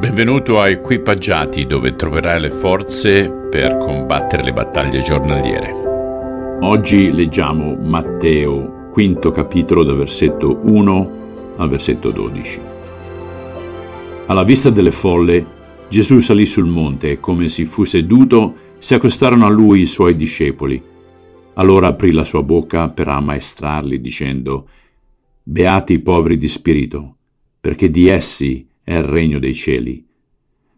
Benvenuto a Equipaggiati dove troverai le forze per combattere le battaglie giornaliere. Oggi leggiamo Matteo, quinto capitolo dal versetto 1 al versetto 12. Alla vista delle folle, Gesù salì sul monte e come si fu seduto, si accostarono a lui i suoi discepoli. Allora aprì la sua bocca per ammaestrarli dicendo, Beati i poveri di spirito, perché di essi è il regno dei cieli.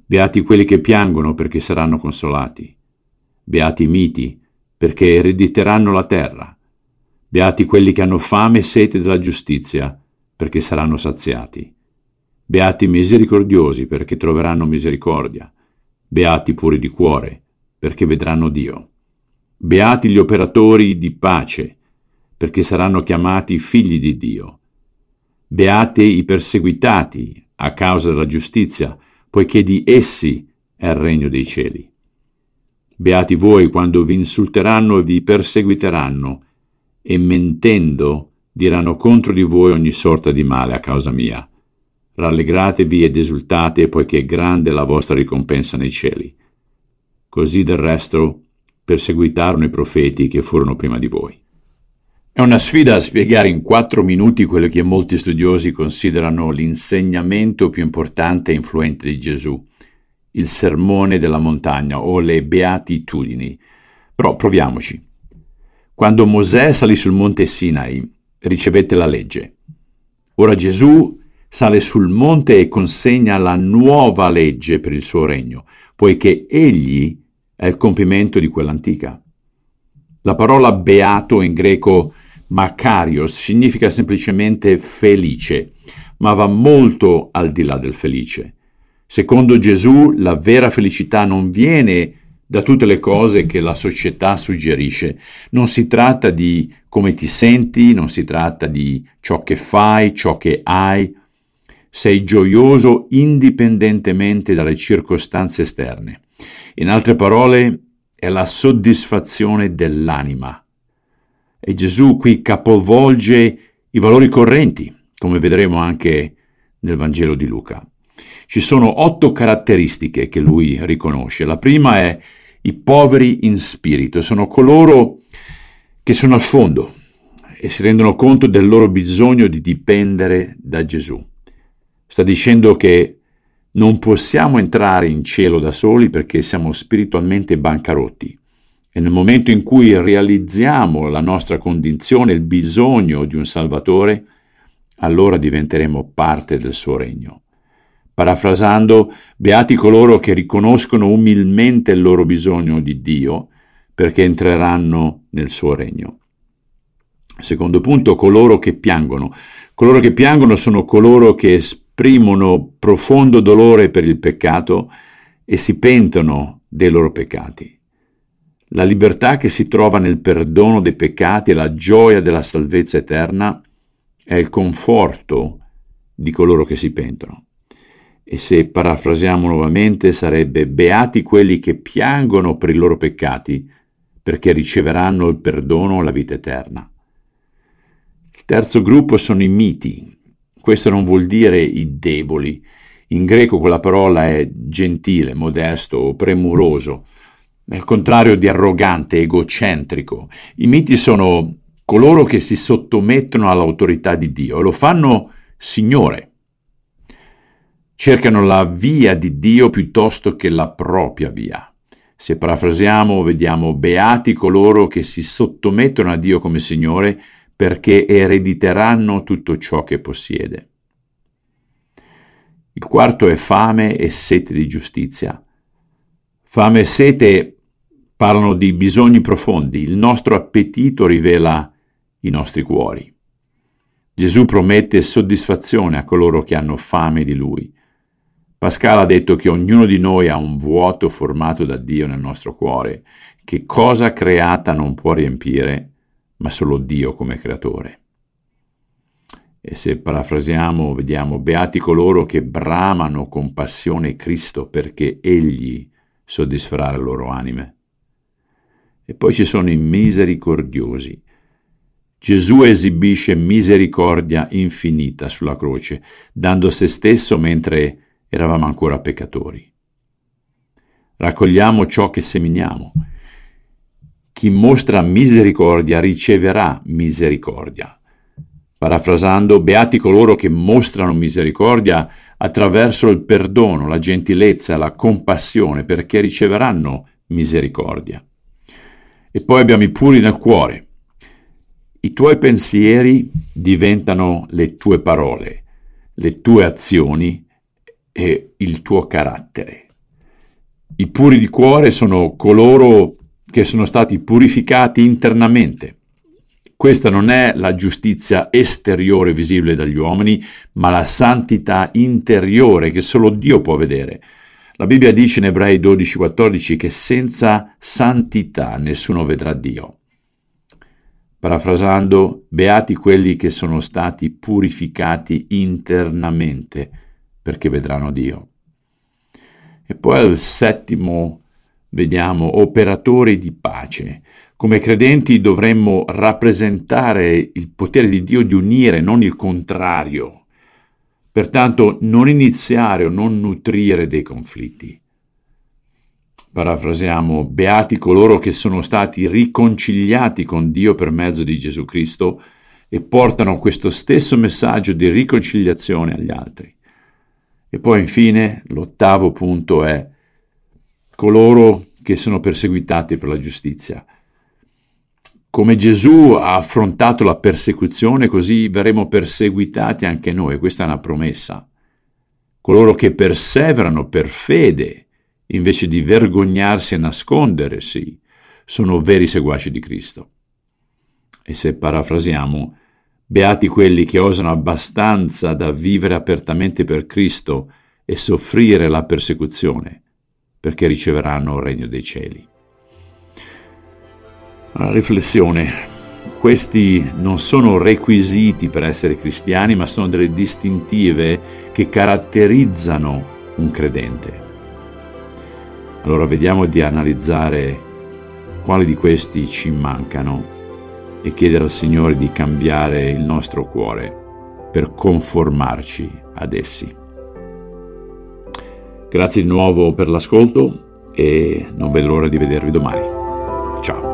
Beati quelli che piangono perché saranno consolati. Beati i miti perché erediteranno la terra. Beati quelli che hanno fame e sete della giustizia perché saranno saziati. Beati i misericordiosi perché troveranno misericordia. Beati puri di cuore perché vedranno Dio. Beati gli operatori di pace perché saranno chiamati figli di Dio. Beati i perseguitati a causa della giustizia, poiché di essi è il regno dei cieli. Beati voi quando vi insulteranno e vi perseguiteranno, e mentendo diranno contro di voi ogni sorta di male a causa mia. Rallegratevi ed esultate, poiché grande è la vostra ricompensa nei cieli. Così del resto perseguitarono i profeti che furono prima di voi. È una sfida a spiegare in quattro minuti quello che molti studiosi considerano l'insegnamento più importante e influente di Gesù, il sermone della montagna o le beatitudini. Però proviamoci. Quando Mosè salì sul monte Sinai, ricevette la legge. Ora Gesù sale sul monte e consegna la nuova legge per il suo regno, poiché egli è il compimento di quella antica. La parola beato in greco Macarios significa semplicemente felice, ma va molto al di là del felice. Secondo Gesù la vera felicità non viene da tutte le cose che la società suggerisce. Non si tratta di come ti senti, non si tratta di ciò che fai, ciò che hai. Sei gioioso indipendentemente dalle circostanze esterne. In altre parole, è la soddisfazione dell'anima. E Gesù qui capovolge i valori correnti, come vedremo anche nel Vangelo di Luca. Ci sono otto caratteristiche che lui riconosce. La prima è i poveri in spirito, sono coloro che sono al fondo e si rendono conto del loro bisogno di dipendere da Gesù. Sta dicendo che non possiamo entrare in cielo da soli perché siamo spiritualmente bancarotti. E nel momento in cui realizziamo la nostra condizione, il bisogno di un Salvatore, allora diventeremo parte del suo regno. Parafrasando, beati coloro che riconoscono umilmente il loro bisogno di Dio, perché entreranno nel suo regno. Secondo punto, coloro che piangono. Coloro che piangono sono coloro che esprimono profondo dolore per il peccato e si pentono dei loro peccati. La libertà che si trova nel perdono dei peccati e la gioia della salvezza eterna è il conforto di coloro che si pentono. E se parafrasiamo nuovamente sarebbe beati quelli che piangono per i loro peccati, perché riceveranno il perdono e la vita eterna. Il terzo gruppo sono i miti. Questo non vuol dire i deboli. In greco quella parola è gentile, modesto o premuroso nel contrario di arrogante, egocentrico. I miti sono coloro che si sottomettono all'autorità di Dio e lo fanno Signore. Cercano la via di Dio piuttosto che la propria via. Se parafrasiamo, vediamo beati coloro che si sottomettono a Dio come Signore perché erediteranno tutto ciò che possiede. Il quarto è fame e sete di giustizia. Fame e sete parlano di bisogni profondi, il nostro appetito rivela i nostri cuori. Gesù promette soddisfazione a coloro che hanno fame di Lui. Pascal ha detto che ognuno di noi ha un vuoto formato da Dio nel nostro cuore, che cosa creata non può riempire, ma solo Dio come creatore. E se parafrasiamo, vediamo, beati coloro che bramano con passione Cristo perché Egli soddisferà le loro anime. E poi ci sono i misericordiosi. Gesù esibisce misericordia infinita sulla croce, dando se stesso mentre eravamo ancora peccatori. Raccogliamo ciò che seminiamo. Chi mostra misericordia riceverà misericordia. Parafrasando, beati coloro che mostrano misericordia attraverso il perdono, la gentilezza, la compassione, perché riceveranno misericordia. E poi abbiamo i puri nel cuore. I tuoi pensieri diventano le tue parole, le tue azioni e il tuo carattere. I puri di cuore sono coloro che sono stati purificati internamente questa non è la giustizia esteriore visibile dagli uomini, ma la santità interiore che solo Dio può vedere. La Bibbia dice in Ebrei 12:14 che senza santità nessuno vedrà Dio. Parafrasando, beati quelli che sono stati purificati internamente perché vedranno Dio. E poi al settimo vediamo operatori di pace. Come credenti dovremmo rappresentare il potere di Dio di unire, non il contrario. Pertanto non iniziare o non nutrire dei conflitti. Parafrasiamo, beati coloro che sono stati riconciliati con Dio per mezzo di Gesù Cristo e portano questo stesso messaggio di riconciliazione agli altri. E poi infine l'ottavo punto è coloro che sono perseguitati per la giustizia. Come Gesù ha affrontato la persecuzione, così verremo perseguitati anche noi. Questa è una promessa. Coloro che perseverano per fede, invece di vergognarsi e nascondersi, sono veri seguaci di Cristo. E se parafrasiamo, beati quelli che osano abbastanza da vivere apertamente per Cristo e soffrire la persecuzione, perché riceveranno il regno dei cieli. Una riflessione. Questi non sono requisiti per essere cristiani, ma sono delle distintive che caratterizzano un credente. Allora vediamo di analizzare quali di questi ci mancano e chiedere al Signore di cambiare il nostro cuore per conformarci ad essi. Grazie di nuovo per l'ascolto e non vedo l'ora di vedervi domani. Ciao.